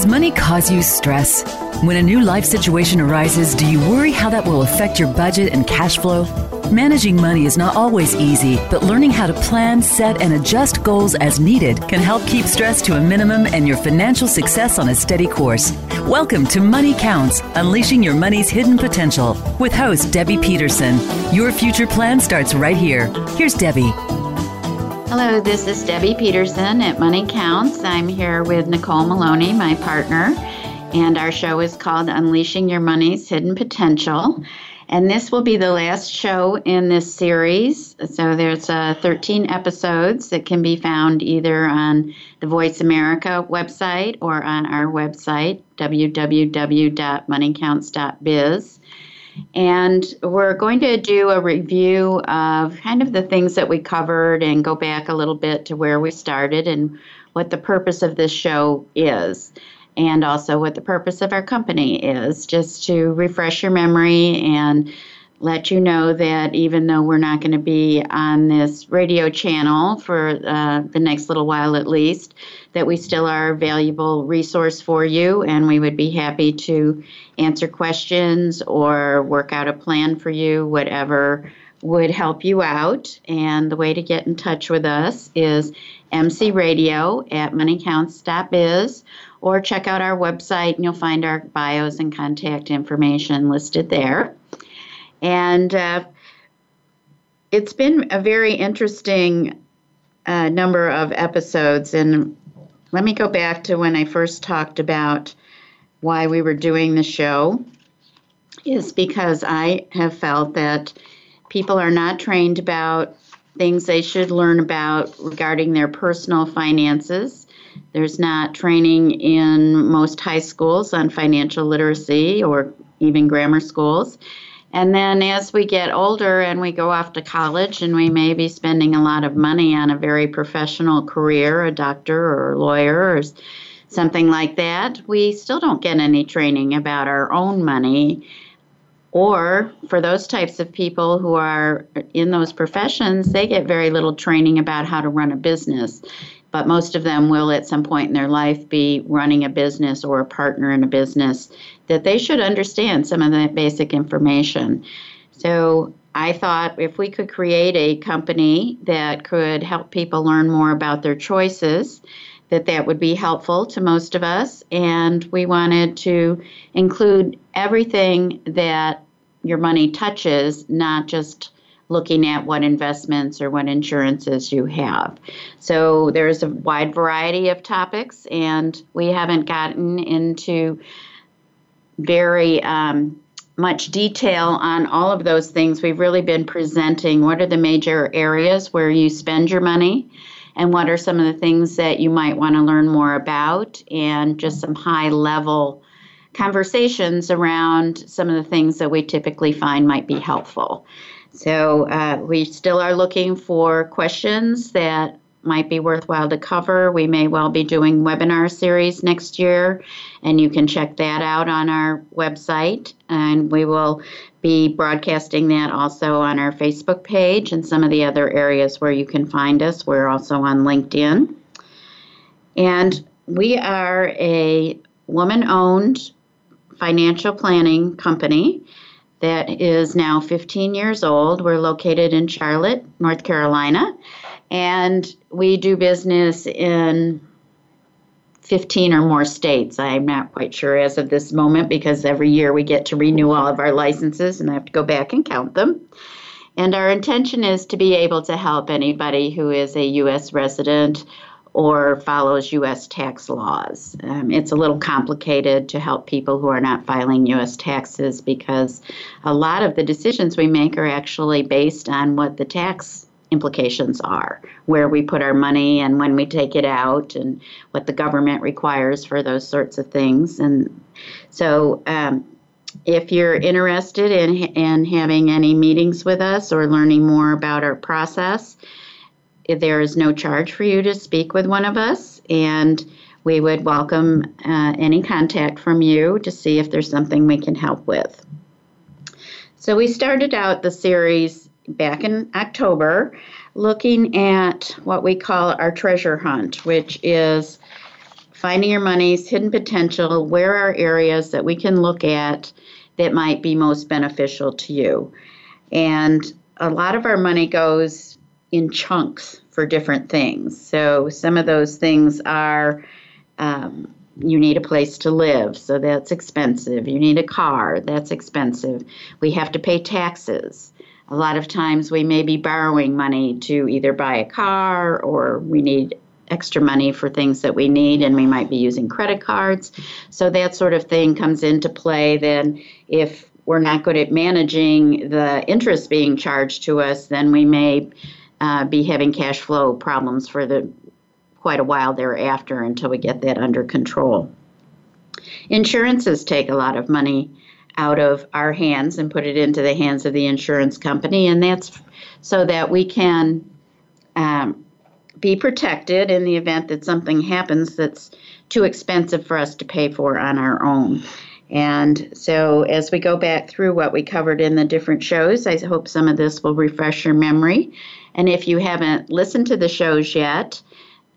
Does money cause you stress? When a new life situation arises, do you worry how that will affect your budget and cash flow? Managing money is not always easy, but learning how to plan, set, and adjust goals as needed can help keep stress to a minimum and your financial success on a steady course. Welcome to Money Counts Unleashing Your Money's Hidden Potential with host Debbie Peterson. Your future plan starts right here. Here's Debbie. Hello, this is Debbie Peterson at Money Counts. I'm here with Nicole Maloney, my partner, and our show is called Unleashing Your Money's Hidden Potential. And this will be the last show in this series. So there's uh, 13 episodes that can be found either on the Voice America website or on our website, www.moneycounts.biz. And we're going to do a review of kind of the things that we covered and go back a little bit to where we started and what the purpose of this show is, and also what the purpose of our company is, just to refresh your memory and let you know that even though we're not going to be on this radio channel for uh, the next little while at least, that we still are a valuable resource for you and we would be happy to answer questions or work out a plan for you, whatever would help you out. And the way to get in touch with us is mcradio at moneycounts.biz or check out our website and you'll find our bios and contact information listed there. And uh, it's been a very interesting uh, number of episodes. And let me go back to when I first talked about why we were doing the show, is because I have felt that people are not trained about things they should learn about regarding their personal finances. There's not training in most high schools on financial literacy or even grammar schools. And then as we get older and we go off to college and we may be spending a lot of money on a very professional career, a doctor or a lawyer or something like that, we still don't get any training about our own money. Or for those types of people who are in those professions, they get very little training about how to run a business. But most of them will at some point in their life be running a business or a partner in a business that they should understand some of that basic information. So I thought if we could create a company that could help people learn more about their choices, that that would be helpful to most of us. And we wanted to include everything that your money touches, not just looking at what investments or what insurances you have. So there's a wide variety of topics, and we haven't gotten into very um, much detail on all of those things. We've really been presenting what are the major areas where you spend your money and what are some of the things that you might want to learn more about, and just some high level conversations around some of the things that we typically find might be helpful. So, uh, we still are looking for questions that might be worthwhile to cover. We may well be doing webinar series next year, and you can check that out on our website. And we will be broadcasting that also on our Facebook page and some of the other areas where you can find us. We're also on LinkedIn. And we are a woman owned financial planning company that is now 15 years old. We're located in Charlotte, North Carolina. And we do business in 15 or more states. I'm not quite sure as of this moment because every year we get to renew all of our licenses and I have to go back and count them. And our intention is to be able to help anybody who is a U.S. resident or follows U.S. tax laws. Um, it's a little complicated to help people who are not filing U.S. taxes because a lot of the decisions we make are actually based on what the tax implications are, where we put our money and when we take it out, and what the government requires for those sorts of things. And so, um, if you're interested in, in having any meetings with us or learning more about our process, there is no charge for you to speak with one of us, and we would welcome uh, any contact from you to see if there's something we can help with. So, we started out the series back in October looking at what we call our treasure hunt, which is finding your money's hidden potential, where are areas that we can look at that might be most beneficial to you. And a lot of our money goes in chunks for different things. So some of those things are um, you need a place to live, so that's expensive. You need a car, that's expensive. We have to pay taxes. A lot of times we may be borrowing money to either buy a car or we need extra money for things that we need and we might be using credit cards. So that sort of thing comes into play then if we're not good at managing the interest being charged to us, then we may uh, be having cash flow problems for the quite a while thereafter until we get that under control. Insurances take a lot of money out of our hands and put it into the hands of the insurance company, and that's so that we can um, be protected in the event that something happens that's too expensive for us to pay for on our own. And so, as we go back through what we covered in the different shows, I hope some of this will refresh your memory. And if you haven't listened to the shows yet,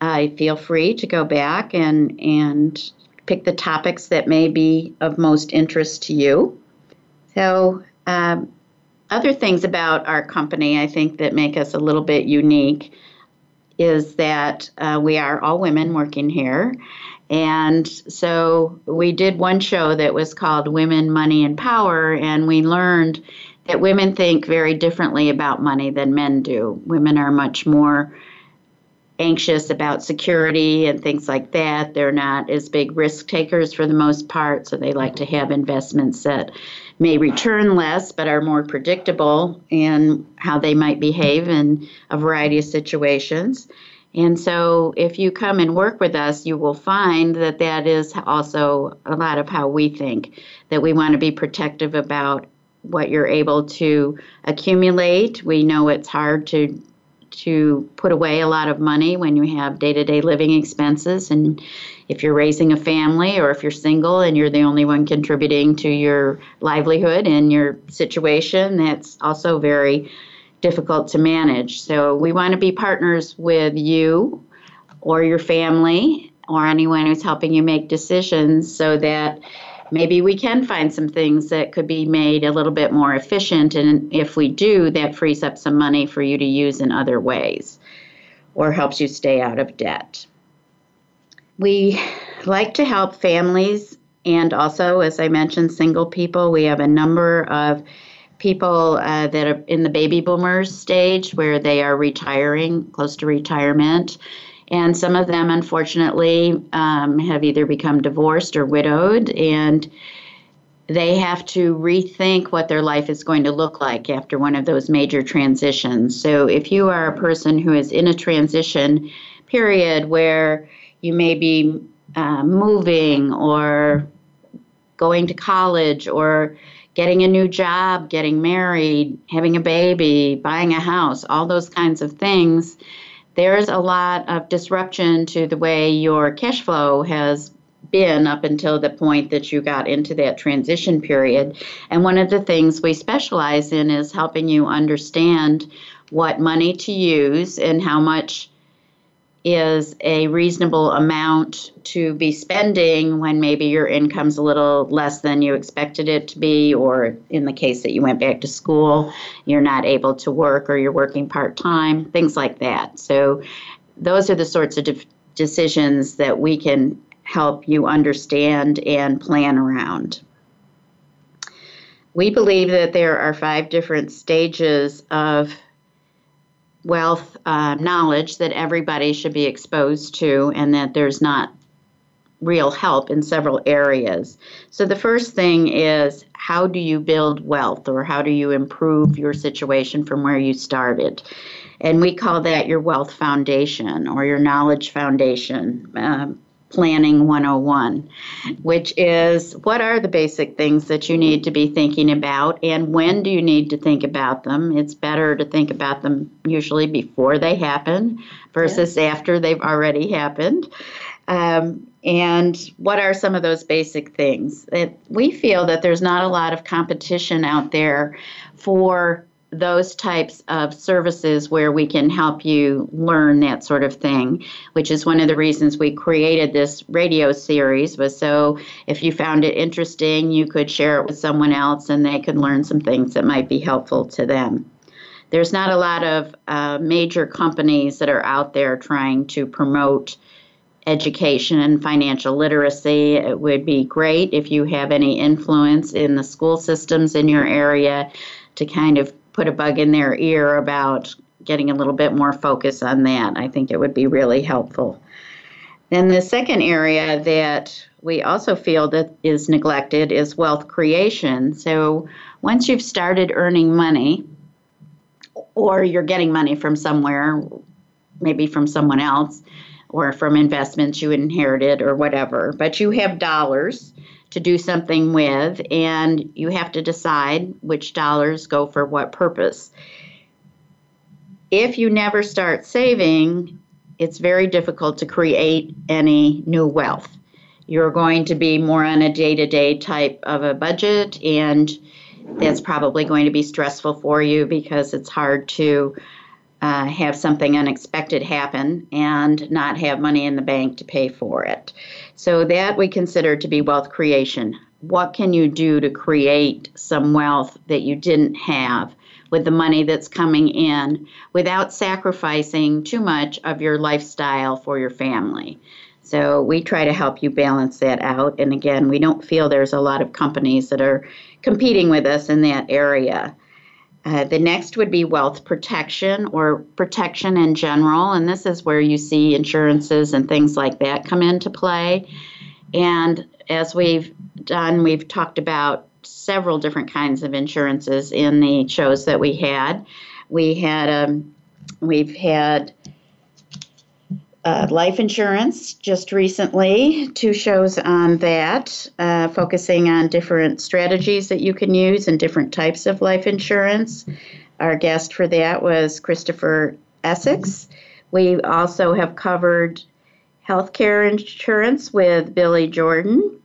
I uh, feel free to go back and, and pick the topics that may be of most interest to you. So, um, other things about our company I think that make us a little bit unique is that uh, we are all women working here. And so we did one show that was called Women, Money, and Power, and we learned that women think very differently about money than men do. Women are much more anxious about security and things like that. They're not as big risk takers for the most part, so they like to have investments that may return less but are more predictable in how they might behave in a variety of situations. And so, if you come and work with us, you will find that that is also a lot of how we think that we want to be protective about what you're able to accumulate. We know it's hard to to put away a lot of money when you have day-to-day living expenses. And if you're raising a family or if you're single and you're the only one contributing to your livelihood and your situation that's also very difficult to manage. So we want to be partners with you or your family or anyone who's helping you make decisions so that maybe we can find some things that could be made a little bit more efficient. And if we do, that frees up some money for you to use in other ways or helps you stay out of debt. We like to help families and also, as I mentioned, single people. We have a number of people uh, that are in the baby boomers stage where they are retiring, close to retirement. And some of them, unfortunately, um, have either become divorced or widowed, and they have to rethink what their life is going to look like after one of those major transitions. So, if you are a person who is in a transition period where you may be uh, moving or going to college or getting a new job, getting married, having a baby, buying a house, all those kinds of things, there's a lot of disruption to the way your cash flow has been up until the point that you got into that transition period. And one of the things we specialize in is helping you understand what money to use and how much is a reasonable amount to be spending when maybe your income's a little less than you expected it to be, or in the case that you went back to school, you're not able to work or you're working part time, things like that. So, those are the sorts of de- decisions that we can help you understand and plan around. We believe that there are five different stages of wealth uh, knowledge that everybody should be exposed to, and that there's not real help in several areas. So, the first thing is how do you build wealth or how do you improve your situation from where you started? And we call that your wealth foundation or your knowledge foundation. Um, Planning 101, which is what are the basic things that you need to be thinking about and when do you need to think about them? It's better to think about them usually before they happen versus after they've already happened. Um, and what are some of those basic things? It, we feel that there's not a lot of competition out there for those types of services where we can help you learn that sort of thing, which is one of the reasons we created this radio series was so if you found it interesting, you could share it with someone else and they could learn some things that might be helpful to them. There's not a lot of uh, major companies that are out there trying to promote education and financial literacy. It would be great if you have any influence in the school systems in your area to kind of put a bug in their ear about getting a little bit more focus on that. I think it would be really helpful. Then the second area that we also feel that is neglected is wealth creation. So once you've started earning money, or you're getting money from somewhere, maybe from someone else, or from investments you inherited or whatever, but you have dollars to do something with, and you have to decide which dollars go for what purpose. If you never start saving, it's very difficult to create any new wealth. You're going to be more on a day to day type of a budget, and that's probably going to be stressful for you because it's hard to uh, have something unexpected happen and not have money in the bank to pay for it. So, that we consider to be wealth creation. What can you do to create some wealth that you didn't have with the money that's coming in without sacrificing too much of your lifestyle for your family? So, we try to help you balance that out. And again, we don't feel there's a lot of companies that are competing with us in that area. Uh, the next would be wealth protection or protection in general, and this is where you see insurances and things like that come into play. And as we've done, we've talked about several different kinds of insurances in the shows that we had. We had um, we've had uh, life insurance just recently, two shows on that, uh, focusing on different strategies that you can use and different types of life insurance. Our guest for that was Christopher Essex. We also have covered healthcare insurance with Billy Jordan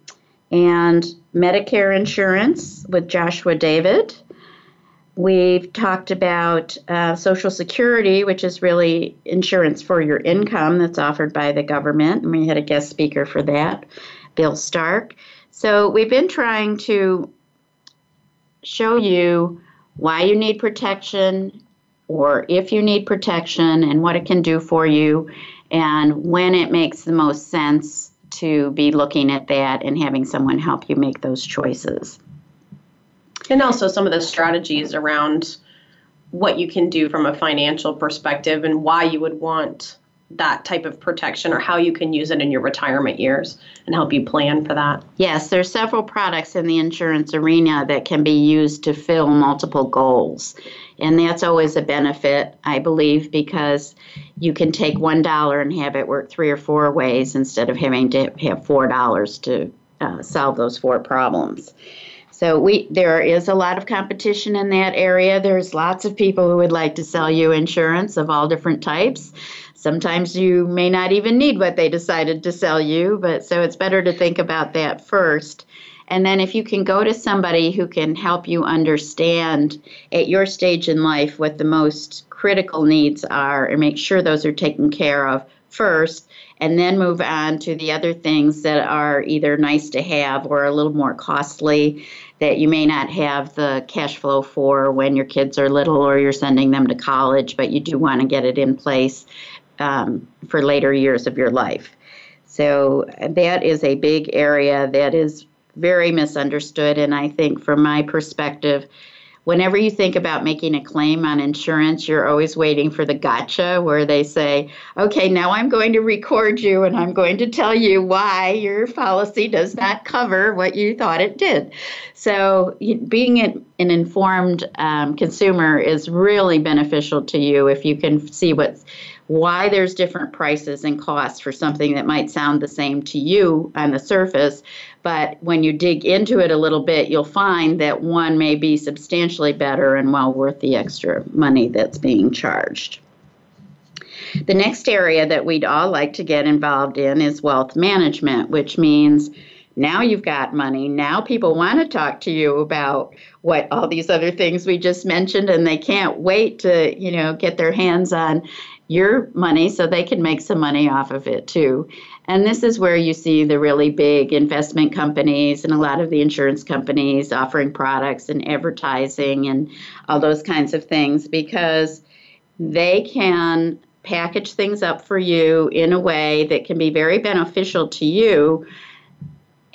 and Medicare insurance with Joshua David. We've talked about uh, Social Security, which is really insurance for your income that's offered by the government. And we had a guest speaker for that, Bill Stark. So we've been trying to show you why you need protection or if you need protection and what it can do for you and when it makes the most sense to be looking at that and having someone help you make those choices and also some of the strategies around what you can do from a financial perspective and why you would want that type of protection or how you can use it in your retirement years and help you plan for that. Yes, there's several products in the insurance arena that can be used to fill multiple goals. And that's always a benefit, I believe, because you can take one dollar and have it work three or four ways instead of having to have four dollars to uh, solve those four problems. So we there is a lot of competition in that area. There's lots of people who would like to sell you insurance of all different types. Sometimes you may not even need what they decided to sell you, but so it's better to think about that first. And then if you can go to somebody who can help you understand at your stage in life what the most critical needs are and make sure those are taken care of first and then move on to the other things that are either nice to have or a little more costly that you may not have the cash flow for when your kids are little or you're sending them to college, but you do want to get it in place um, for later years of your life. So that is a big area that is very misunderstood. And I think, from my perspective, whenever you think about making a claim on insurance, you're always waiting for the gotcha where they say, okay, now I'm going to record you and I'm going to tell you why your policy does not cover what you thought it did. So, being an, informed um, consumer is really beneficial to you if you can see what's why there's different prices and costs for something that might sound the same to you on the surface, but when you dig into it a little bit, you'll find that one may be substantially better and well worth the extra money that's being charged. The next area that we'd all like to get involved in is wealth management, which means now you've got money. Now people want to talk to you about what all these other things we just mentioned, and they can't wait to, you know, get their hands on your money so they can make some money off of it too. And this is where you see the really big investment companies and a lot of the insurance companies offering products and advertising and all those kinds of things because they can package things up for you in a way that can be very beneficial to you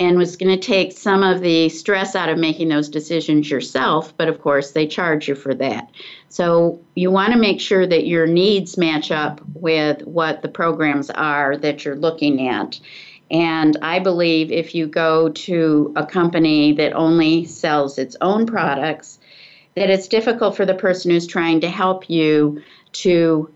and was going to take some of the stress out of making those decisions yourself, but of course they charge you for that. So you want to make sure that your needs match up with what the programs are that you're looking at. And I believe if you go to a company that only sells its own products, that it's difficult for the person who's trying to help you to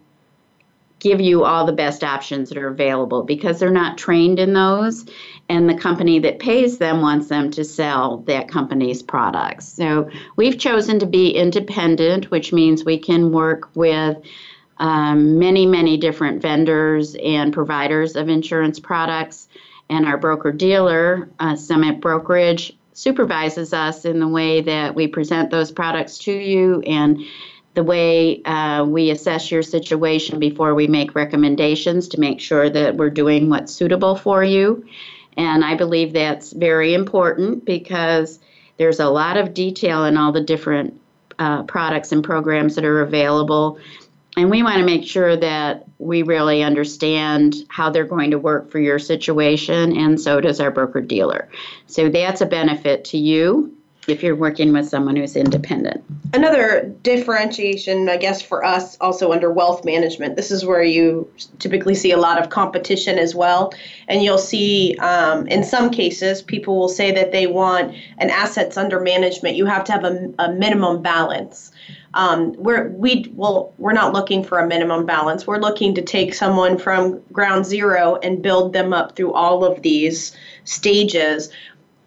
give you all the best options that are available because they're not trained in those and the company that pays them wants them to sell that company's products. So we've chosen to be independent, which means we can work with um, many, many different vendors and providers of insurance products. And our broker dealer, uh, Summit Brokerage, supervises us in the way that we present those products to you and the way uh, we assess your situation before we make recommendations to make sure that we're doing what's suitable for you. And I believe that's very important because there's a lot of detail in all the different uh, products and programs that are available. And we want to make sure that we really understand how they're going to work for your situation, and so does our broker dealer. So that's a benefit to you if you're working with someone who's independent. Another differentiation, I guess, for us also under wealth management, this is where you typically see a lot of competition as well. And you'll see um, in some cases, people will say that they want an assets under management. You have to have a, a minimum balance. Um, we're we well we're not looking for a minimum balance. We're looking to take someone from ground zero and build them up through all of these stages.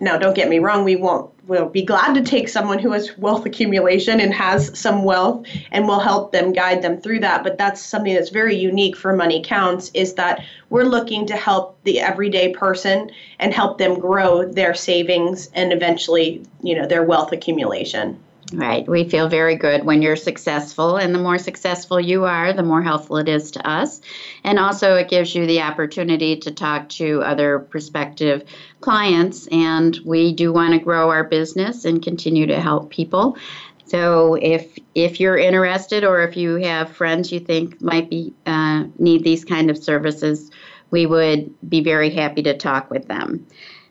Now, don't get me wrong, we won't we'll be glad to take someone who has wealth accumulation and has some wealth and we'll help them guide them through that. But that's something that's very unique for money counts is that we're looking to help the everyday person and help them grow their savings and eventually you know their wealth accumulation Right. We feel very good when you're successful, and the more successful you are, the more helpful it is to us. And also, it gives you the opportunity to talk to other prospective clients. And we do want to grow our business and continue to help people. So, if if you're interested, or if you have friends you think might be uh, need these kind of services, we would be very happy to talk with them.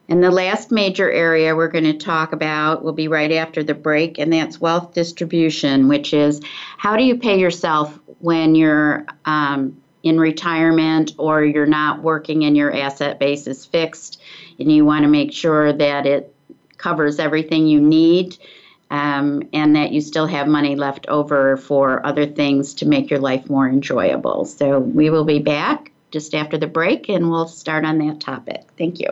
And the last major area we're going to talk about will be right after the break, and that's wealth distribution, which is how do you pay yourself when you're um, in retirement or you're not working and your asset base is fixed, and you want to make sure that it covers everything you need. Um, and that you still have money left over for other things to make your life more enjoyable. So, we will be back just after the break and we'll start on that topic. Thank you.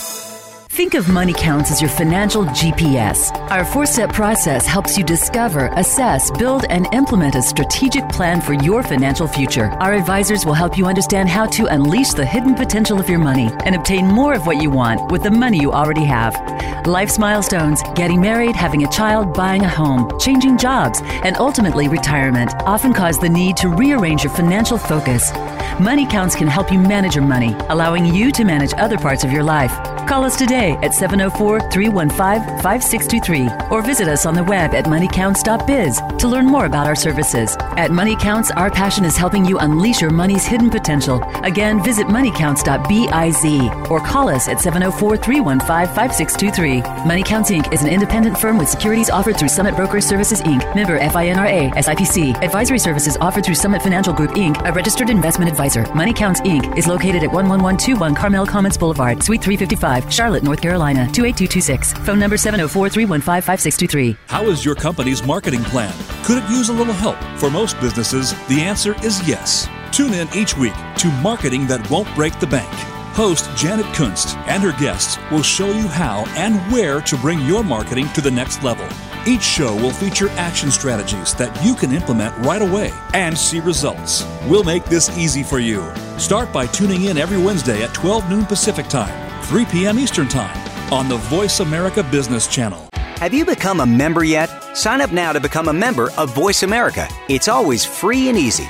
Think of Money Counts as your financial GPS. Our four step process helps you discover, assess, build, and implement a strategic plan for your financial future. Our advisors will help you understand how to unleash the hidden potential of your money and obtain more of what you want with the money you already have. Life's milestones, getting married, having a child, buying a home, changing jobs, and ultimately retirement often cause the need to rearrange your financial focus. Money Counts can help you manage your money, allowing you to manage other parts of your life. Call us today at 704 315 5623 or visit us on the web at moneycounts.biz to learn more about our services. At Money Counts, our passion is helping you unleash your money's hidden potential. Again, visit moneycounts.biz or call us at 704 315 5623. Money Counts Inc. is an independent firm with securities offered through Summit Brokerage Services Inc., member FINRA, SIPC. Advisory services offered through Summit Financial Group Inc., a registered investment advisor. Money Counts Inc. is located at 11121 Carmel Commons Boulevard, Suite 355, Charlotte, North Carolina, 28226. Phone number 704 315 5623. How is your company's marketing plan? Could it use a little help? For most businesses, the answer is yes. Tune in each week to Marketing That Won't Break the Bank. Host Janet Kunst and her guests will show you how and where to bring your marketing to the next level. Each show will feature action strategies that you can implement right away and see results. We'll make this easy for you. Start by tuning in every Wednesday at 12 noon Pacific Time, 3 p.m. Eastern Time on the Voice America Business Channel. Have you become a member yet? Sign up now to become a member of Voice America. It's always free and easy.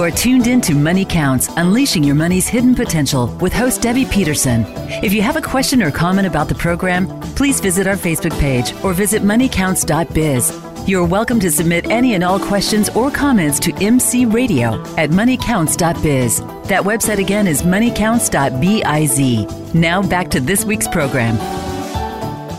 You are tuned in to Money Counts, Unleashing Your Money's Hidden Potential with host Debbie Peterson. If you have a question or comment about the program, please visit our Facebook page or visit moneycounts.biz. You're welcome to submit any and all questions or comments to MC Radio at moneycounts.biz. That website again is moneycounts.biz. Now back to this week's program.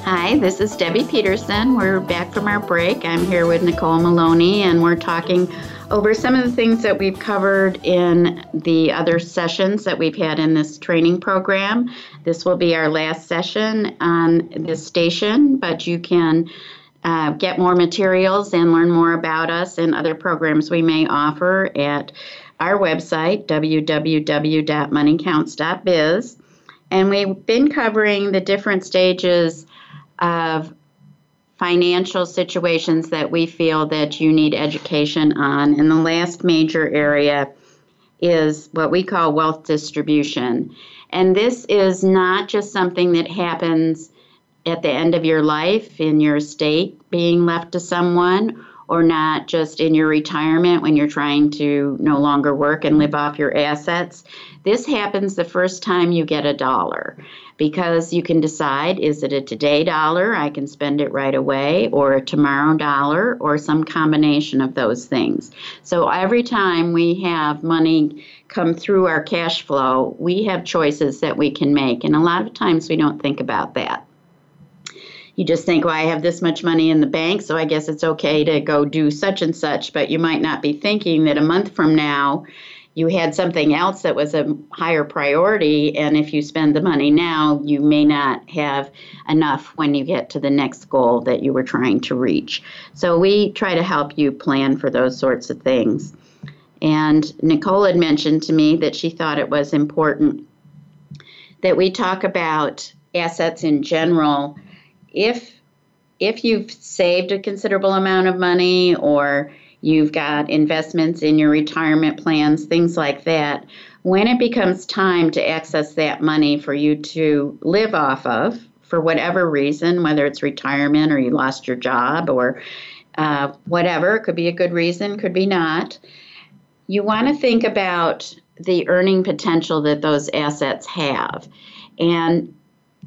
Hi, this is Debbie Peterson. We're back from our break. I'm here with Nicole Maloney, and we're talking over some of the things that we've covered in the other sessions that we've had in this training program. This will be our last session on this station, but you can uh, get more materials and learn more about us and other programs we may offer at our website, www.moneycounts.biz. And we've been covering the different stages of financial situations that we feel that you need education on. And the last major area is what we call wealth distribution. And this is not just something that happens at the end of your life in your estate being left to someone or not just in your retirement when you're trying to no longer work and live off your assets. This happens the first time you get a dollar because you can decide is it a today dollar, I can spend it right away, or a tomorrow dollar, or some combination of those things. So every time we have money come through our cash flow, we have choices that we can make. And a lot of times we don't think about that. You just think, well, I have this much money in the bank, so I guess it's okay to go do such and such. But you might not be thinking that a month from now, you had something else that was a higher priority and if you spend the money now you may not have enough when you get to the next goal that you were trying to reach so we try to help you plan for those sorts of things and nicole had mentioned to me that she thought it was important that we talk about assets in general if if you've saved a considerable amount of money or you've got investments in your retirement plans, things like that. When it becomes time to access that money for you to live off of, for whatever reason, whether it's retirement or you lost your job or uh, whatever, it could be a good reason, could be not. You want to think about the earning potential that those assets have. And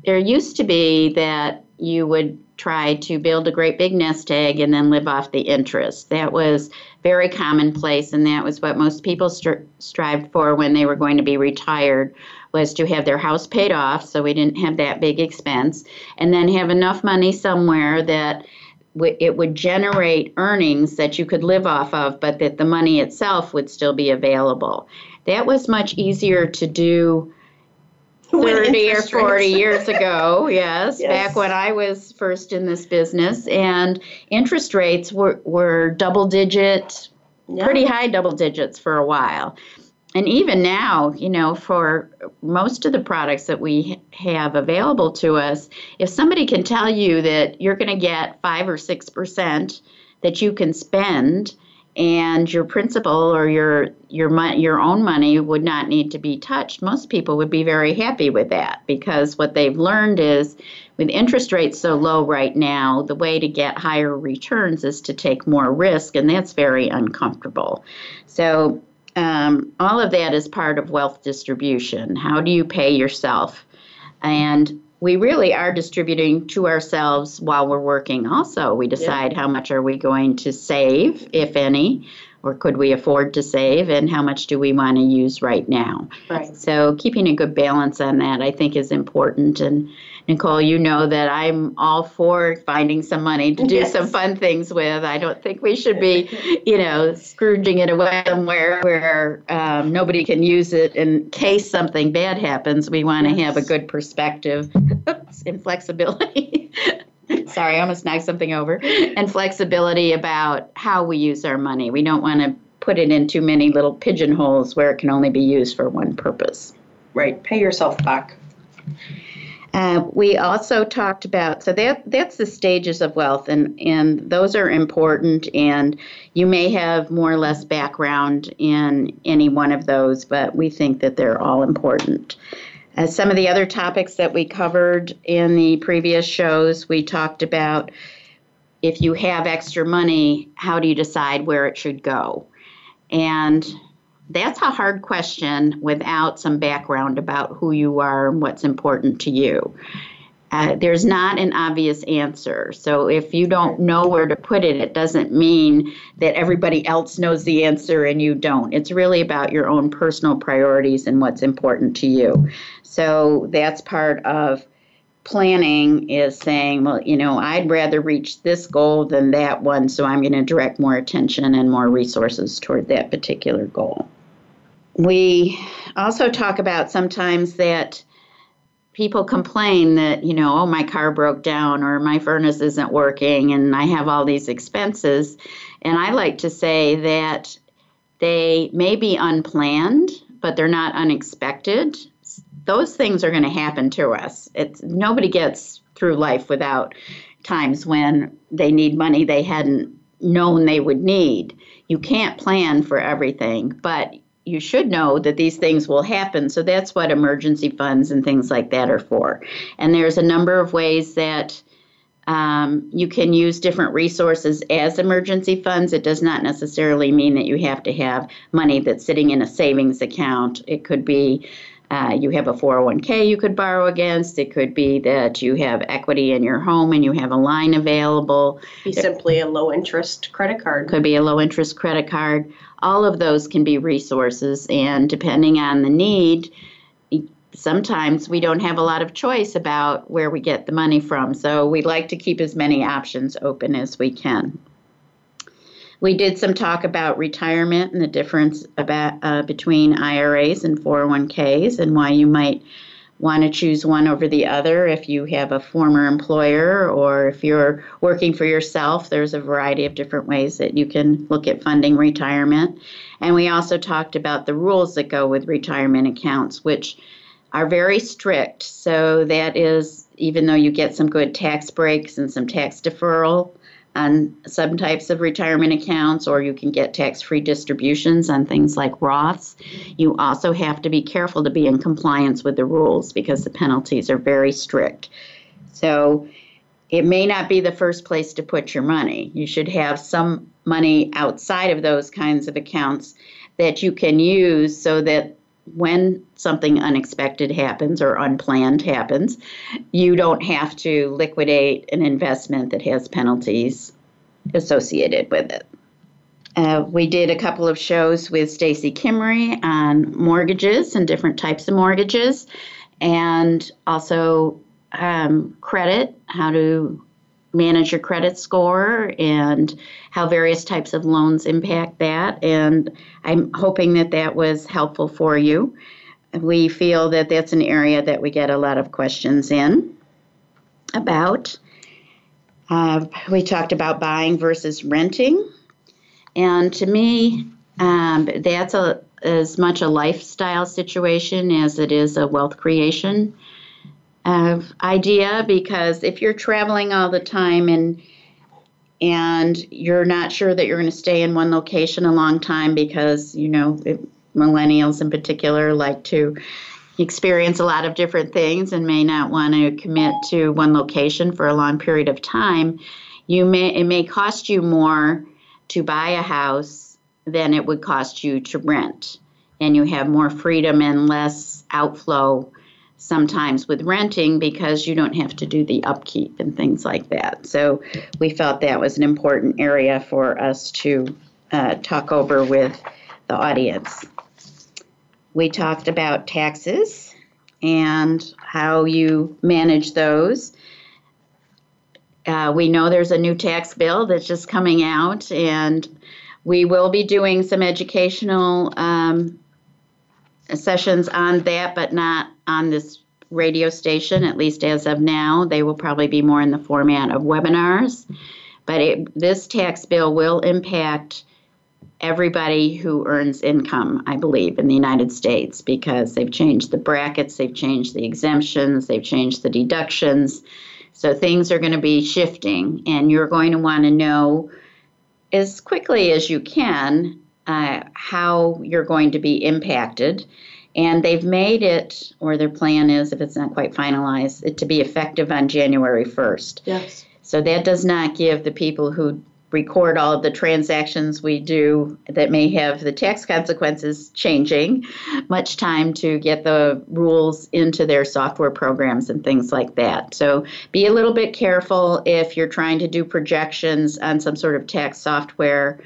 there used to be that you would try to build a great big nest egg and then live off the interest. That was very commonplace, and that was what most people stri- strived for when they were going to be retired was to have their house paid off so we didn't have that big expense and then have enough money somewhere that w- it would generate earnings that you could live off of but that the money itself would still be available that was much easier to do 30 or 40 years ago, yes, yes, back when I was first in this business. And interest rates were, were double digit, yeah. pretty high double digits for a while. And even now, you know, for most of the products that we have available to us, if somebody can tell you that you're going to get five or six percent that you can spend and your principal or your your your own money would not need to be touched, most people would be very happy with that because what they've learned is with interest rates so low right now, the way to get higher returns is to take more risk, and that's very uncomfortable. So um, all of that is part of wealth distribution. How do you pay yourself? And we really are distributing to ourselves while we're working also. We decide yeah. how much are we going to save if any or could we afford to save and how much do we want to use right now. Right. So keeping a good balance on that i think is important and Nicole, you know that I'm all for finding some money to do yes. some fun things with. I don't think we should be, you know, scrooging it away somewhere where um, nobody can use it in case something bad happens. We want to have a good perspective and flexibility. Sorry, I almost knocked something over. And flexibility about how we use our money. We don't want to put it in too many little pigeonholes where it can only be used for one purpose. Right. Pay yourself back. Uh, we also talked about so that that's the stages of wealth, and and those are important. And you may have more or less background in any one of those, but we think that they're all important. Uh, some of the other topics that we covered in the previous shows, we talked about if you have extra money, how do you decide where it should go? And that's a hard question without some background about who you are and what's important to you. Uh, there's not an obvious answer. So if you don't know where to put it, it doesn't mean that everybody else knows the answer and you don't. It's really about your own personal priorities and what's important to you. So that's part of planning is saying, well, you know, I'd rather reach this goal than that one, so I'm going to direct more attention and more resources toward that particular goal. We also talk about sometimes that people complain that, you know, oh, my car broke down or my furnace isn't working and I have all these expenses. And I like to say that they may be unplanned, but they're not unexpected. Those things are going to happen to us. It's nobody gets through life without times when they need money they hadn't known they would need. You can't plan for everything, but you should know that these things will happen. So that's what emergency funds and things like that are for. And there's a number of ways that um, you can use different resources as emergency funds. It does not necessarily mean that you have to have money that's sitting in a savings account. It could be uh, you have a 401k you could borrow against. It could be that you have equity in your home and you have a line available. Be simply a low interest credit card. Could be a low interest credit card all of those can be resources, and depending on the need, sometimes we don't have a lot of choice about where we get the money from. So we like to keep as many options open as we can. We did some talk about retirement and the difference about uh, between IRAs and 401ks and why you might want to choose one over the other if you have a former employer or if you're working for yourself. There's a variety of different ways that you can look at funding retirement. And we also talked about the rules that go with retirement accounts, which are very strict. So that is, even though you get some good tax breaks and some tax deferral, on some types of retirement accounts, or you can get tax free distributions on things like Roths. You also have to be careful to be in compliance with the rules because the penalties are very strict. So it may not be the first place to put your money. You should have some money outside of those kinds of accounts that you can use so that when something unexpected happens or unplanned happens, you don't have to liquidate an investment that has penalties associated with it. Uh, we did a couple of shows with Stacy Kimmery on mortgages and different types of mortgages, and also um, credit, how to manage your credit score and how various types of loans impact that. And I'm hoping that that was helpful for you. We feel that that's an area that we get a lot of questions in about. Uh, we talked about buying versus renting. And to me, um, that's a, as much a lifestyle situation as it is a wealth creation uh, idea because if you're traveling all the time and and you're not sure that you're going to stay in one location a long time because, you know, it, millennials in particular like to experience a lot of different things and may not want to commit to one location for a long period of time, you may it may cost you more to buy a house than it would cost you to rent. And you have more freedom and less outflow sometimes with renting because you don't have to do the upkeep and things like that. So we felt that was an important area for us to uh, talk over with the audience. We talked about taxes and how you manage those. Uh, we know there's a new tax bill that's just coming out, and we will be doing some educational um, sessions on that, but not on this radio station, at least as of now. They will probably be more in the format of webinars. But it, this tax bill will impact everybody who earns income, I believe, in the United States because they've changed the brackets, they've changed the exemptions, they've changed the deductions. So things are going to be shifting, and you're going to want to know as quickly as you can uh, how you're going to be impacted. And they've made it, or their plan is, if it's not quite finalized, it to be effective on January 1st. Yes. So that does not give the people who record all of the transactions we do that may have the tax consequences changing, much time to get the rules into their software programs and things like that. So be a little bit careful if you're trying to do projections on some sort of tax software.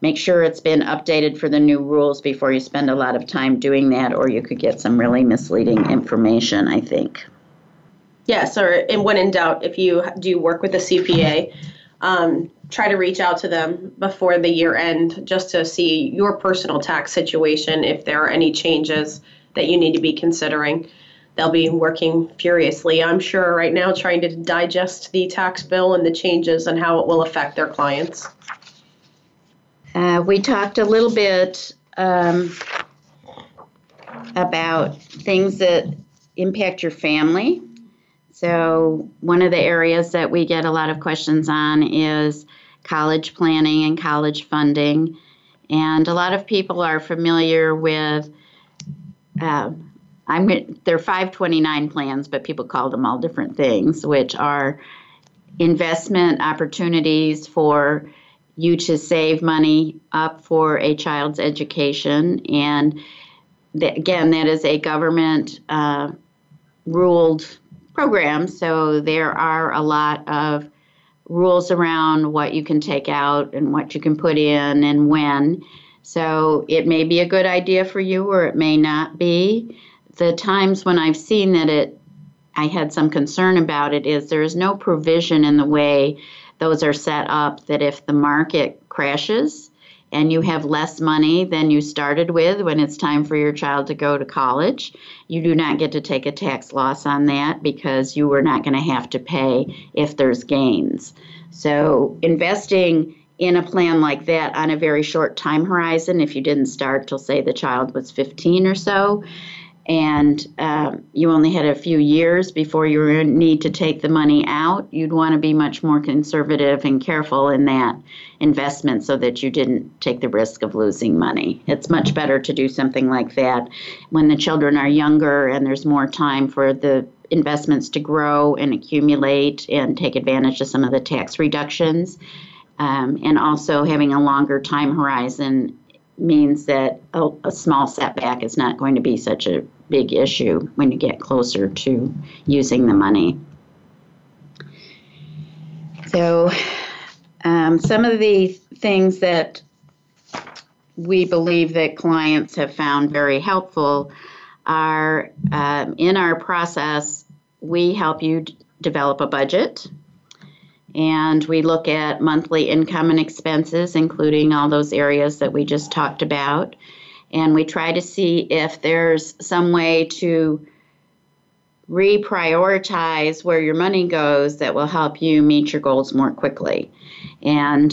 Make sure it's been updated for the new rules before you spend a lot of time doing that, or you could get some really misleading information, I think. Yes, or when in doubt, if you do work with a CPA, um, try to reach out to them before the year end just to see your personal tax situation if there are any changes that you need to be considering. They'll be working furiously, I'm sure, right now, trying to digest the tax bill and the changes and how it will affect their clients. Uh, we talked a little bit um, about things that impact your family. So, one of the areas that we get a lot of questions on is college planning and college funding. And a lot of people are familiar with, uh, I'm there are 529 plans, but people call them all different things, which are investment opportunities for you to save money up for a child's education. And again, that is a government uh, ruled program, so there are a lot of rules around what you can take out and what you can put in and when. So it may be a good idea for you or it may not be. The times when I've seen that it I had some concern about it is there is no provision in the way those are set up that if the market crashes and you have less money than you started with when it's time for your child to go to college, you do not get to take a tax loss on that because you are not going to have to pay if there's gains. So, investing in a plan like that on a very short time horizon, if you didn't start till, say, the child was 15 or so, and um, you only had a few years before you need to take the money out, you'd want to be much more conservative and careful in that investment so that you didn't take the risk of losing money. It's much better to do something like that when the children are younger and there's more time for the investments to grow and accumulate and take advantage of some of the tax reductions. Um, and also having a longer time horizon means that a, a, small setback is not going to be such a big issue when you get closer to using the money. So, um, some of the things that we believe that clients have found very helpful are um, in our process, we help you d- develop a budget and we look at monthly income and expenses, including all those areas that we just talked about. And we try to see if there's some way to reprioritize where your money goes that will help you meet your goals more quickly. And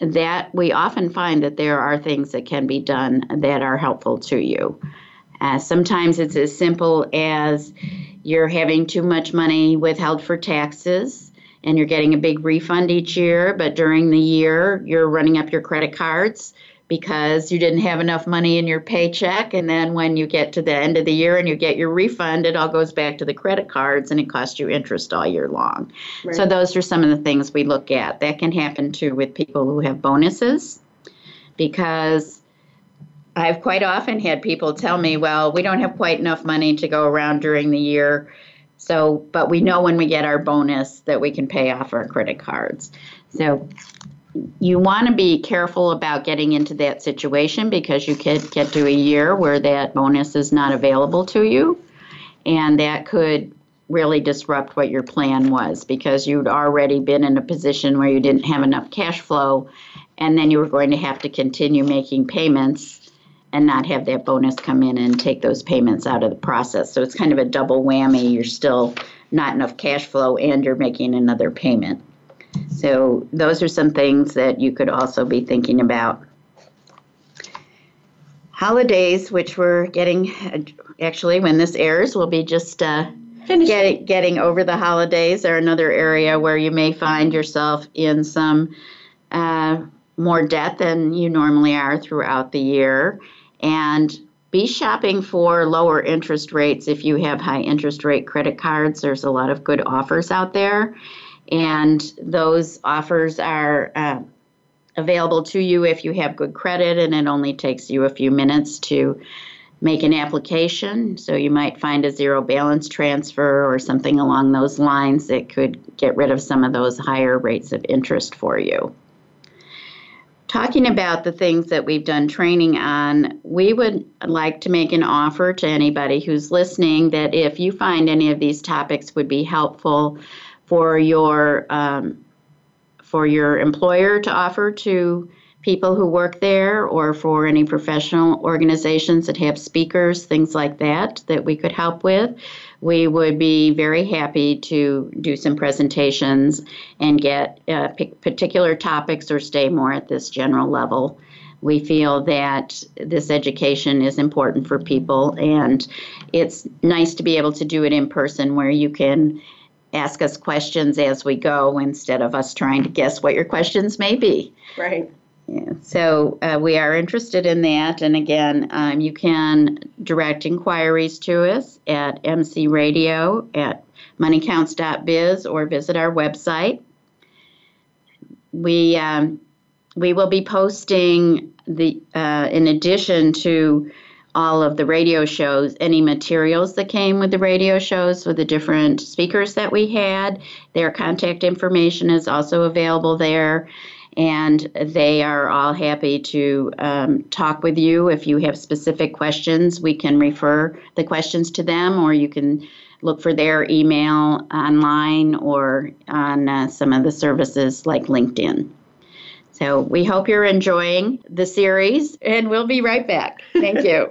that we often find that there are things that can be done that are helpful to you. Uh, sometimes it's as simple as you're having too much money withheld for taxes and you're getting a big refund each year, but during the year you're running up your credit cards because you didn't have enough money in your paycheck. And then when you get to the end of the year and you get your refund, it all goes back to the credit cards and it costs you interest all year long. Right. So, those are some of the things we look at. That can happen too with people who have bonuses because I've quite often had people tell me, well, we don't have quite enough money to go around during the year. So, but we know when we get our bonus that we can pay off our credit cards. So, you want to be careful about getting into that situation because you could get to a year where that bonus is not available to you, and that could really disrupt what your plan was because you'd already been in a position where you didn't have enough cash flow, and then you were going to have to continue making payments and not have that bonus come in and take those payments out of the process. So it's kind of a double whammy. You're still not enough cash flow and you're making another payment. So those are some things that you could also be thinking about. Holidays, which we're getting, actually, when this airs, we'll be just uh, getting, getting over the holidays, are another area where you may find yourself in some uh, more debt than you normally are throughout the year. And be shopping for lower interest rates if you have high interest rate credit cards. There's a lot of good offers out there and those offers are uh, available to you if you have good credit, and it only takes you a few minutes to make an application. So you might find a zero balance transfer or something along those lines that could get rid of some of those higher rates of interest for you. Talking about the things that we've done training on, we would like to make an offer to anybody who's listening that if you find any of these topics would be helpful, for your um, for your employer to offer to people who work there or for any professional organizations that have speakers, things like that, that we could help with. We would be very happy to do some presentations and get uh, particular topics or stay more at this general level. We feel that this education is important for people, and it's nice to be able to do it in person where you can ask us questions as we go instead of us trying to guess what your questions may be. Right. Yeah, so uh, we are interested in that. And again, um, you can direct inquiries to us at MC Radio at moneycounts.biz or visit our website. We um, we will be posting the uh, in addition to all of the radio shows, any materials that came with the radio shows with the different speakers that we had. Their contact information is also available there. And they are all happy to um, talk with you. If you have specific questions, we can refer the questions to them, or you can look for their email online or on uh, some of the services like LinkedIn. So we hope you're enjoying the series, and we'll be right back. Thank you.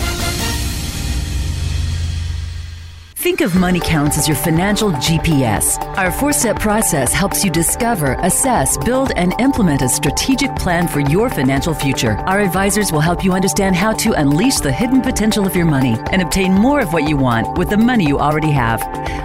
Think of Money Counts as your financial GPS. Our four step process helps you discover, assess, build, and implement a strategic plan for your financial future. Our advisors will help you understand how to unleash the hidden potential of your money and obtain more of what you want with the money you already have.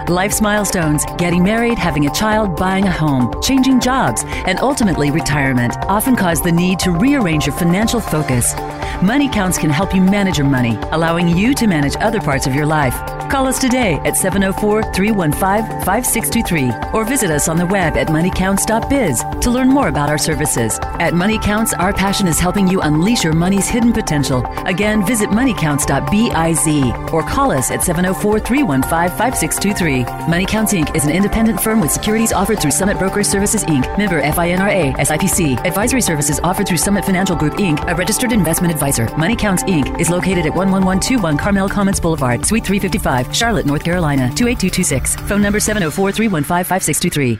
Life's milestones, getting married, having a child, buying a home, changing jobs, and ultimately retirement often cause the need to rearrange your financial focus. Money Counts can help you manage your money, allowing you to manage other parts of your life. Call us today at 704 315 5623 or visit us on the web at moneycounts.biz to learn more about our services. At Money Counts, our passion is helping you unleash your money's hidden potential. Again, visit moneycounts.biz or call us at 704 315 5623. Money Counts Inc. is an independent firm with securities offered through Summit Brokerage Services Inc., member FINRA, SIPC. Advisory services offered through Summit Financial Group Inc., a registered investment advisor. Money Counts Inc. is located at 11121 Carmel Commons Boulevard, Suite 355. Charlotte, North Carolina 28226. Phone number 704 315 5623.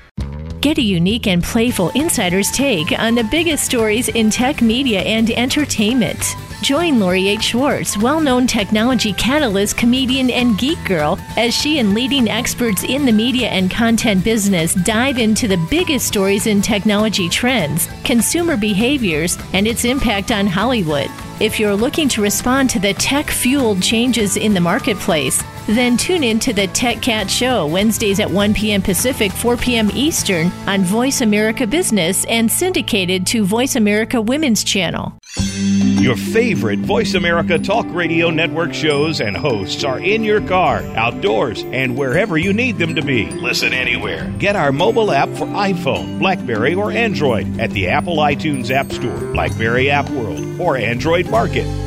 Get a unique and playful insider's take on the biggest stories in tech media and entertainment. Join Lori H. Schwartz, well known technology catalyst, comedian, and geek girl, as she and leading experts in the media and content business dive into the biggest stories in technology trends, consumer behaviors, and its impact on Hollywood. If you're looking to respond to the tech fueled changes in the marketplace, then tune in to the Tech Cat Show Wednesdays at 1 p.m. Pacific, 4 p.m. Eastern on Voice America Business and syndicated to Voice America Women's Channel. Your favorite Voice America Talk Radio Network shows and hosts are in your car, outdoors, and wherever you need them to be. Listen anywhere. Get our mobile app for iPhone, Blackberry, or Android at the Apple iTunes App Store, Blackberry App World, or Android Market.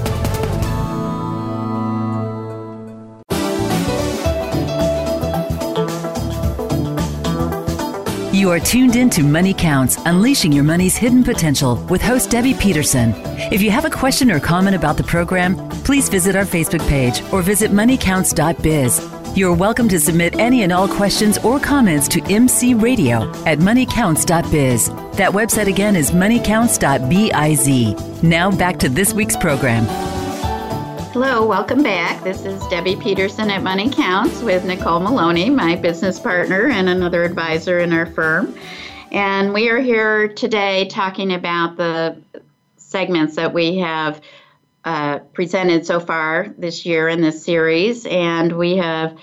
You are tuned in to Money Counts, unleashing your money's hidden potential with host Debbie Peterson. If you have a question or comment about the program, please visit our Facebook page or visit moneycounts.biz. You're welcome to submit any and all questions or comments to MC Radio at moneycounts.biz. That website again is moneycounts.biz. Now back to this week's program. Hello, welcome back. This is Debbie Peterson at Money Counts with Nicole Maloney, my business partner and another advisor in our firm. And we are here today talking about the segments that we have uh, presented so far this year in this series. And we have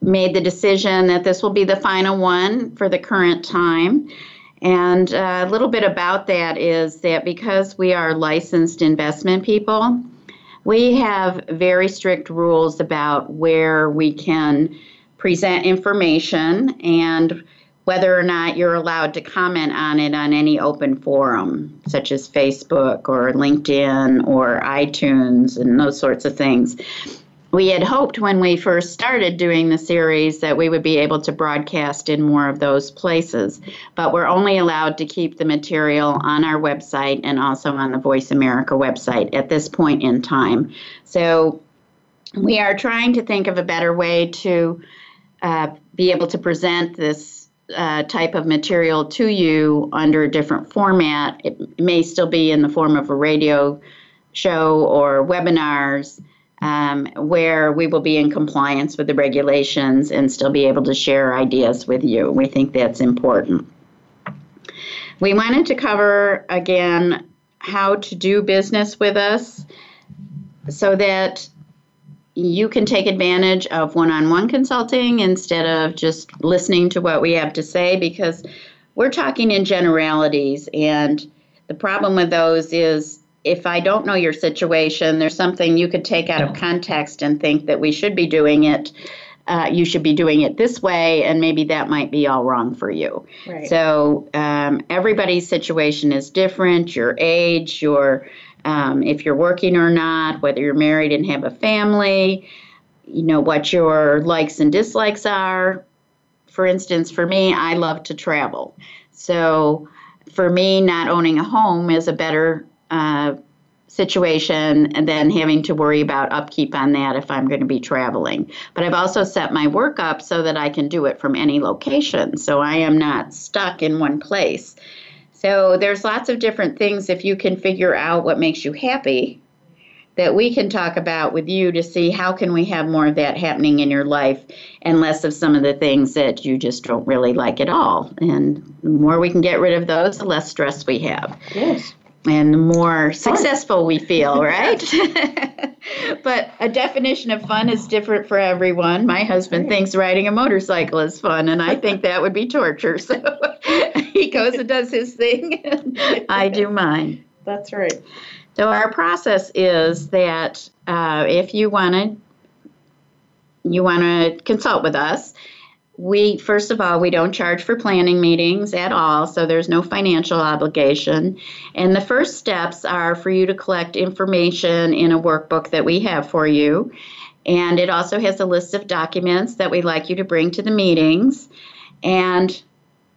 made the decision that this will be the final one for the current time. And uh, a little bit about that is that because we are licensed investment people, we have very strict rules about where we can present information and whether or not you're allowed to comment on it on any open forum, such as Facebook or LinkedIn or iTunes and those sorts of things we had hoped when we first started doing the series that we would be able to broadcast in more of those places. But we're only allowed to keep the material on our website and also on the Voice America website at this point in time. So we are trying to think of a better way to uh, be able to present this uh, type of material to you under a different format. It may still be in the form of a radio show or webinars um, where we will be in compliance with the regulations and still be able to share ideas with you. We think that's important. We wanted to cover again how to do business with us so that you can take advantage of one on one consulting instead of just listening to what we have to say because we're talking in generalities. And the problem with those is if I don't know your situation, there's something you could take out of context and think that we should be doing it. Uh, you should be doing it this way, and maybe that might be all wrong for you. Right. So um, everybody's situation is different. Your age, your um, if you're working or not, whether you're married and have a family, you know what your likes and dislikes are. For instance, for me, I love to travel. So for me, not owning a home is a better uh, situation and then having to worry about upkeep on that if I'm going to be traveling. But I've also set my work up so that I can do it from any location. So I am not stuck in one place. So there's lots of different things if you can figure out what makes you happy that we can talk about with you to see how can we have more of that happening in your life and less of some of the things that you just don't really like at all. And the more we can get rid of those, the less stress we have. Yes and the more successful we feel, right? but a definition of fun is different for everyone. My husband thinks riding a motorcycle is fun, and I think that would be torture. So he goes and does his thing, and I do mine. That's right. So our process is that uh, if you want to, you want to consult with us, we first of all we don't charge for planning meetings at all so there's no financial obligation. And the first steps are for you to collect information in a workbook that we have for you. And it also has a list of documents that we'd like you to bring to the meetings. And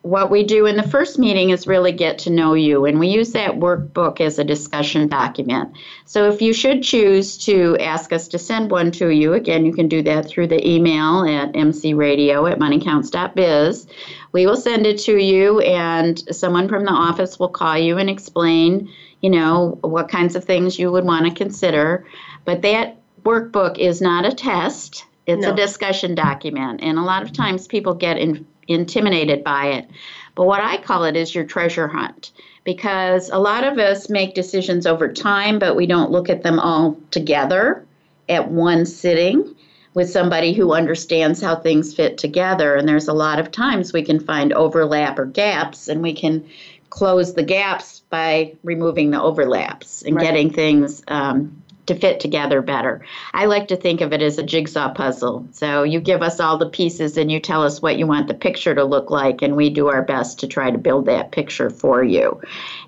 what we do in the first meeting is really get to know you, and we use that workbook as a discussion document. So if you should choose to ask us to send one to you, again, you can do that through the email at mcradio at moneycounts.biz. We will send it to you, and someone from the office will call you and explain, you know, what kinds of things you would want to consider. But that workbook is not a test. It's no. a discussion document, and a lot of times people get in intimidated by it. But what I call it is your treasure hunt because a lot of us make decisions over time, but we don't look at them all together at one sitting with somebody who understands how things fit together. And there's a lot of times we can find overlap or gaps, and we can close the gaps by removing the overlaps and right. getting things um, to fit together better. I like to think of it as a jigsaw puzzle. So you give us all the pieces and you tell us what you want the picture to look like, and we do our best to try to build that picture for you.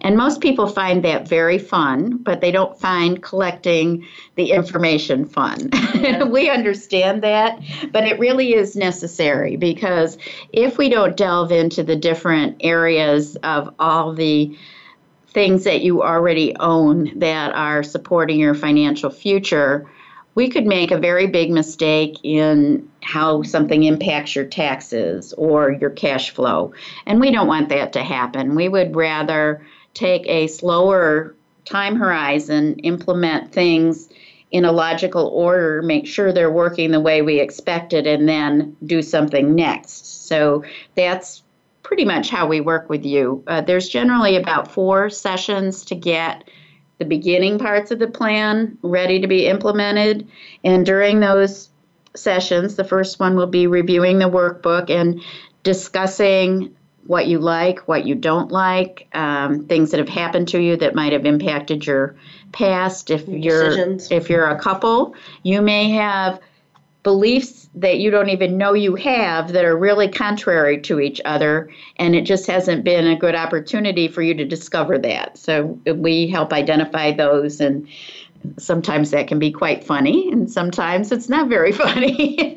And most people find that very fun, but they don't find collecting the information fun. Yeah. we understand that, but it really is necessary because if we don't delve into the different areas of all the things that you already own that are supporting your financial future, we could make a very big mistake in how something impacts your taxes or your cash flow. And we don't want that to happen. We would rather take a slower time horizon, implement things in a logical order, make sure they're working the way we expected, and then do something next. So that's pretty much how we work with you. Uh, there's generally about four sessions to get the beginning parts of the plan ready to be implemented. And during those sessions, the first one will be reviewing the workbook and discussing what you like, what you don't like, um, things that have happened to you that might have impacted your past. If you're if you're a couple, you may have beliefs that you don't even know you have that are really contrary to each other and it just hasn't been a good opportunity for you to discover that. So we help identify those and sometimes that can be quite funny and sometimes it's not very funny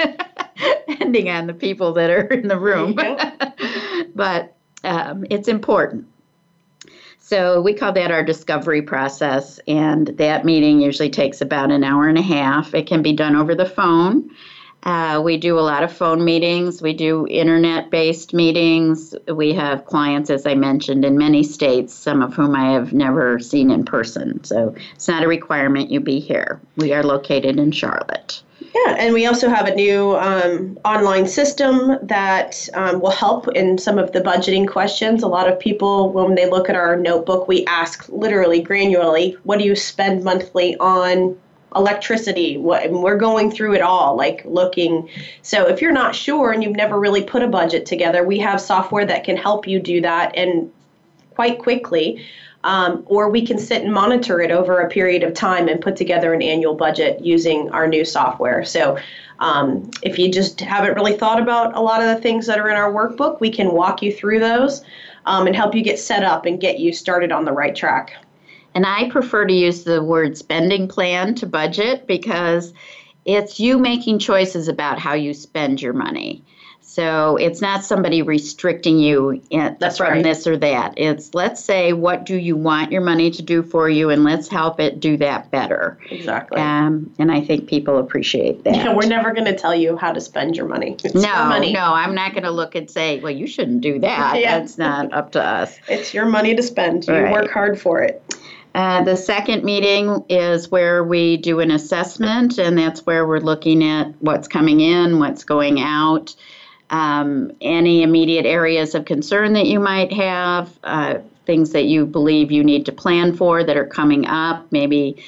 depending on the people that are in the room. but um, it's important so we call that our discovery process, and that meeting usually takes about an hour and a half. It can be done over the phone. Uh, we do a lot of phone meetings. We do internet based meetings. We have clients, as I mentioned, in many states, some of whom I have never seen in person. So it's not a requirement you be here. We are located in Charlotte. Yeah, and we also have a new um, online system that um, will help in some of the budgeting questions. A lot of people, when they look at our notebook, we ask literally granularly, what do you spend monthly on electricity? What, we're going through it all, like looking. So if you're not sure and you've never really put a budget together, we have software that can help you do that and quite quickly um, or we can sit and monitor it over a period of time and put together an annual budget using our new software. So, um, if you just haven't really thought about a lot of the things that are in our workbook, we can walk you through those um, and help you get set up and get you started on the right track. And I prefer to use the word spending plan to budget because it's you making choices about how you spend your money. So it's not somebody restricting you in, from right. this or that. It's let's say, what do you want your money to do for you, and let's help it do that better. Exactly. Um, and I think people appreciate that. Yeah, we're never going to tell you how to spend your money. It's no, money. no, I'm not going to look and say, well, you shouldn't do that. yeah. That's not up to us. It's your money to spend. You right. work hard for it. Uh, the second meeting is where we do an assessment, and that's where we're looking at what's coming in, what's going out um, any immediate areas of concern that you might have, uh, things that you believe you need to plan for that are coming up, maybe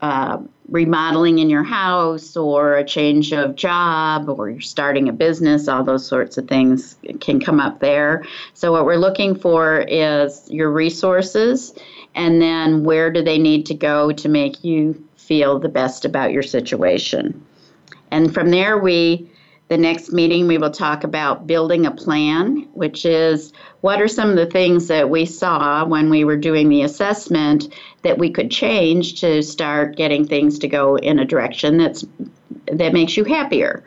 uh, remodeling in your house or a change of job or you're starting a business, all those sorts of things can come up there. So, what we're looking for is your resources and then where do they need to go to make you feel the best about your situation. And from there, we The next meeting, we will talk about building a plan, which is what are some of the things that we saw when we were doing the assessment that we could change to start getting things to go in a direction that's that makes you happier.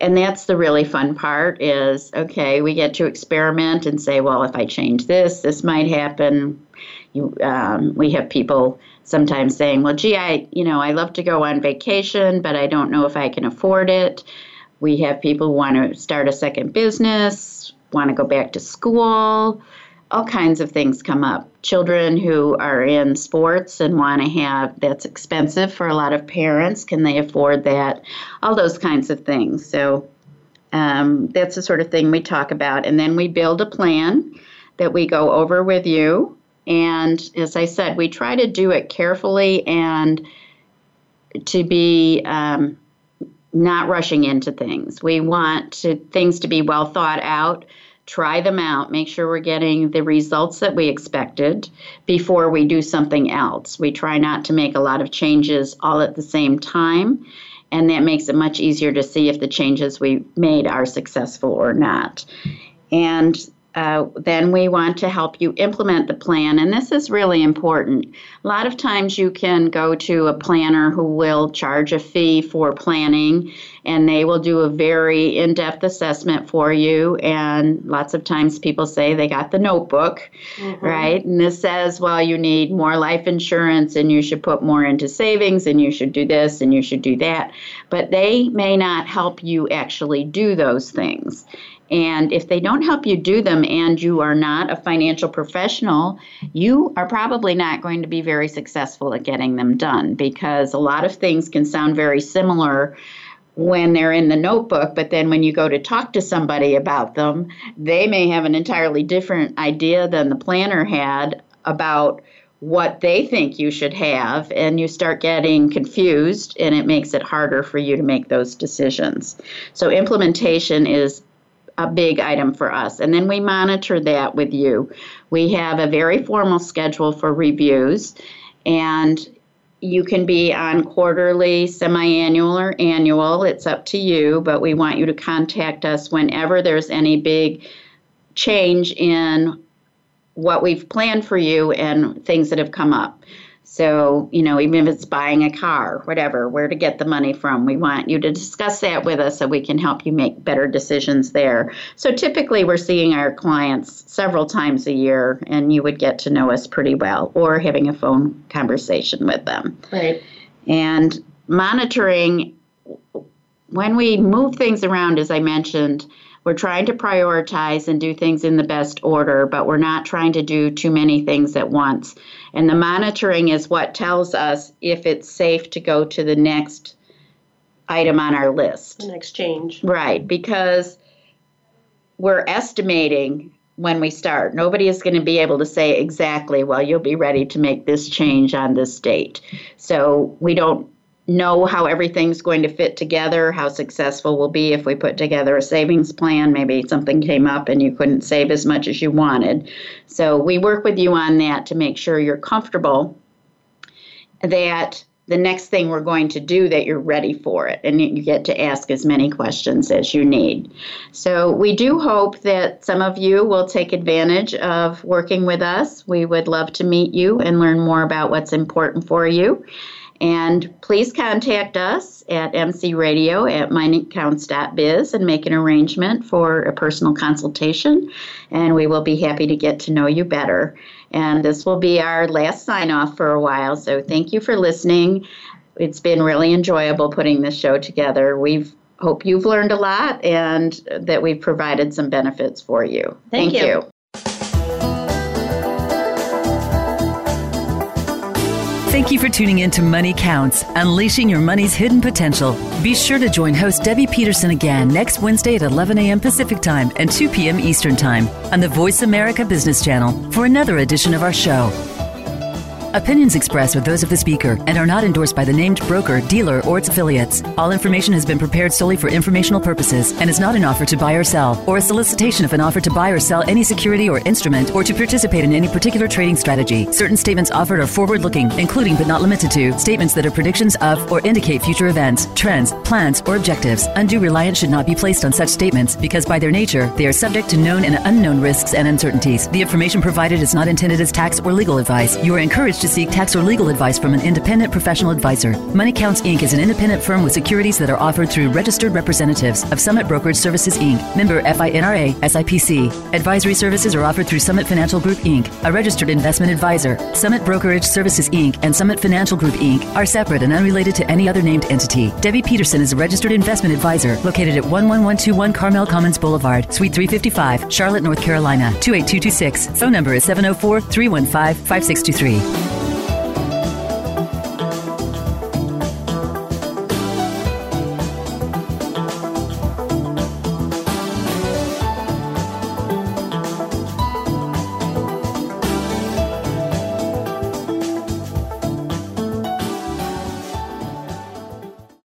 And that's the really fun part is okay, we get to experiment and say, well, if I change this, this might happen. You, um, we have people sometimes saying, well, gee, I, you know, I love to go on vacation, but I don't know if I can afford it. We have people who want to start a second business, want to go back to school. All kinds of things come up. Children who are in sports and want to have that's expensive for a lot of parents. Can they afford that? All those kinds of things. So um, that's the sort of thing we talk about. And then we build a plan that we go over with you. And as I said, we try to do it carefully and to be um, not rushing into things. We want to, things to be well thought out, try them out, make sure we're getting the results that we expected before we do something else. We try not to make a lot of changes all at the same time, and that makes it much easier to see if the changes we made are successful or not. And uh, then we want to help you implement the plan. And this is really important. A lot of times you can go to a planner who will charge a fee for planning and they will do a very in depth assessment for you. And lots of times people say they got the notebook, mm-hmm. right? And this says, well, you need more life insurance and you should put more into savings and you should do this and you should do that. But they may not help you actually do those things. And if they don't help you do them and you are not a financial professional, you are probably not going to be very successful at getting them done because a lot of things can sound very similar when they're in the notebook, but then when you go to talk to somebody about them, they may have an entirely different idea than the planner had about what they think you should have, and you start getting confused, and it makes it harder for you to make those decisions. So, implementation is a big item for us. And then we monitor that with you. We have a very formal schedule for reviews, and you can be on quarterly, semi annual, or annual. It's up to you, but we want you to contact us whenever there's any big change in what we've planned for you and things that have come up. So, you know, even if it's buying a car, whatever, where to get the money from, we want you to discuss that with us so we can help you make better decisions there. So, typically, we're seeing our clients several times a year, and you would get to know us pretty well, or having a phone conversation with them. Right. And monitoring, when we move things around, as I mentioned, we're trying to prioritize and do things in the best order, but we're not trying to do too many things at once. And the monitoring is what tells us if it's safe to go to the next item on our list. The next change. Right, because we're estimating when we start. Nobody is going to be able to say exactly, well, you'll be ready to make this change on this date. So we don't know how everything's going to fit together, how successful we'll be if we put together a savings plan. Maybe something came up and you couldn't save as much as you wanted. So we work with you on that to make sure you're comfortable that the next thing we're going to do that you're ready for it and you get to ask as many questions as you need. So we do hope that some of you will take advantage of working with us. We would love to meet you and learn more about what's important for you. And please contact us at mcradio at moneycounts.biz and make an arrangement for a personal consultation, and we will be happy to get to know you better. And this will be our last sign off for a while, so thank you for listening. It's been really enjoyable putting this show together. We've hope you've learned a lot and that we've provided some benefits for you. Thank, thank you. you. Thank you for tuning in to Money Counts, unleashing your money's hidden potential. Be sure to join host Debbie Peterson again next Wednesday at 11 a.m. Pacific Time and 2 p.m. Eastern Time on the Voice America Business Channel for another edition of our show. Opinions expressed are those of the speaker and are not endorsed by the named broker, dealer, or its affiliates. All information has been prepared solely for informational purposes and is not an offer to buy or sell, or a solicitation of an offer to buy or sell any security or instrument, or to participate in any particular trading strategy. Certain statements offered are forward looking, including but not limited to statements that are predictions of or indicate future events, trends, plans, or objectives. Undue reliance should not be placed on such statements because, by their nature, they are subject to known and unknown risks and uncertainties. The information provided is not intended as tax or legal advice. You are encouraged to seek tax or legal advice from an independent professional advisor. Money Counts Inc. is an independent firm with securities that are offered through registered representatives of Summit Brokerage Services Inc., member FINRA SIPC. Advisory services are offered through Summit Financial Group Inc., a registered investment advisor. Summit Brokerage Services Inc. and Summit Financial Group Inc. are separate and unrelated to any other named entity. Debbie Peterson is a registered investment advisor located at 11121 Carmel Commons Boulevard, Suite 355, Charlotte, North Carolina 28226. Phone number is 704 315 5623.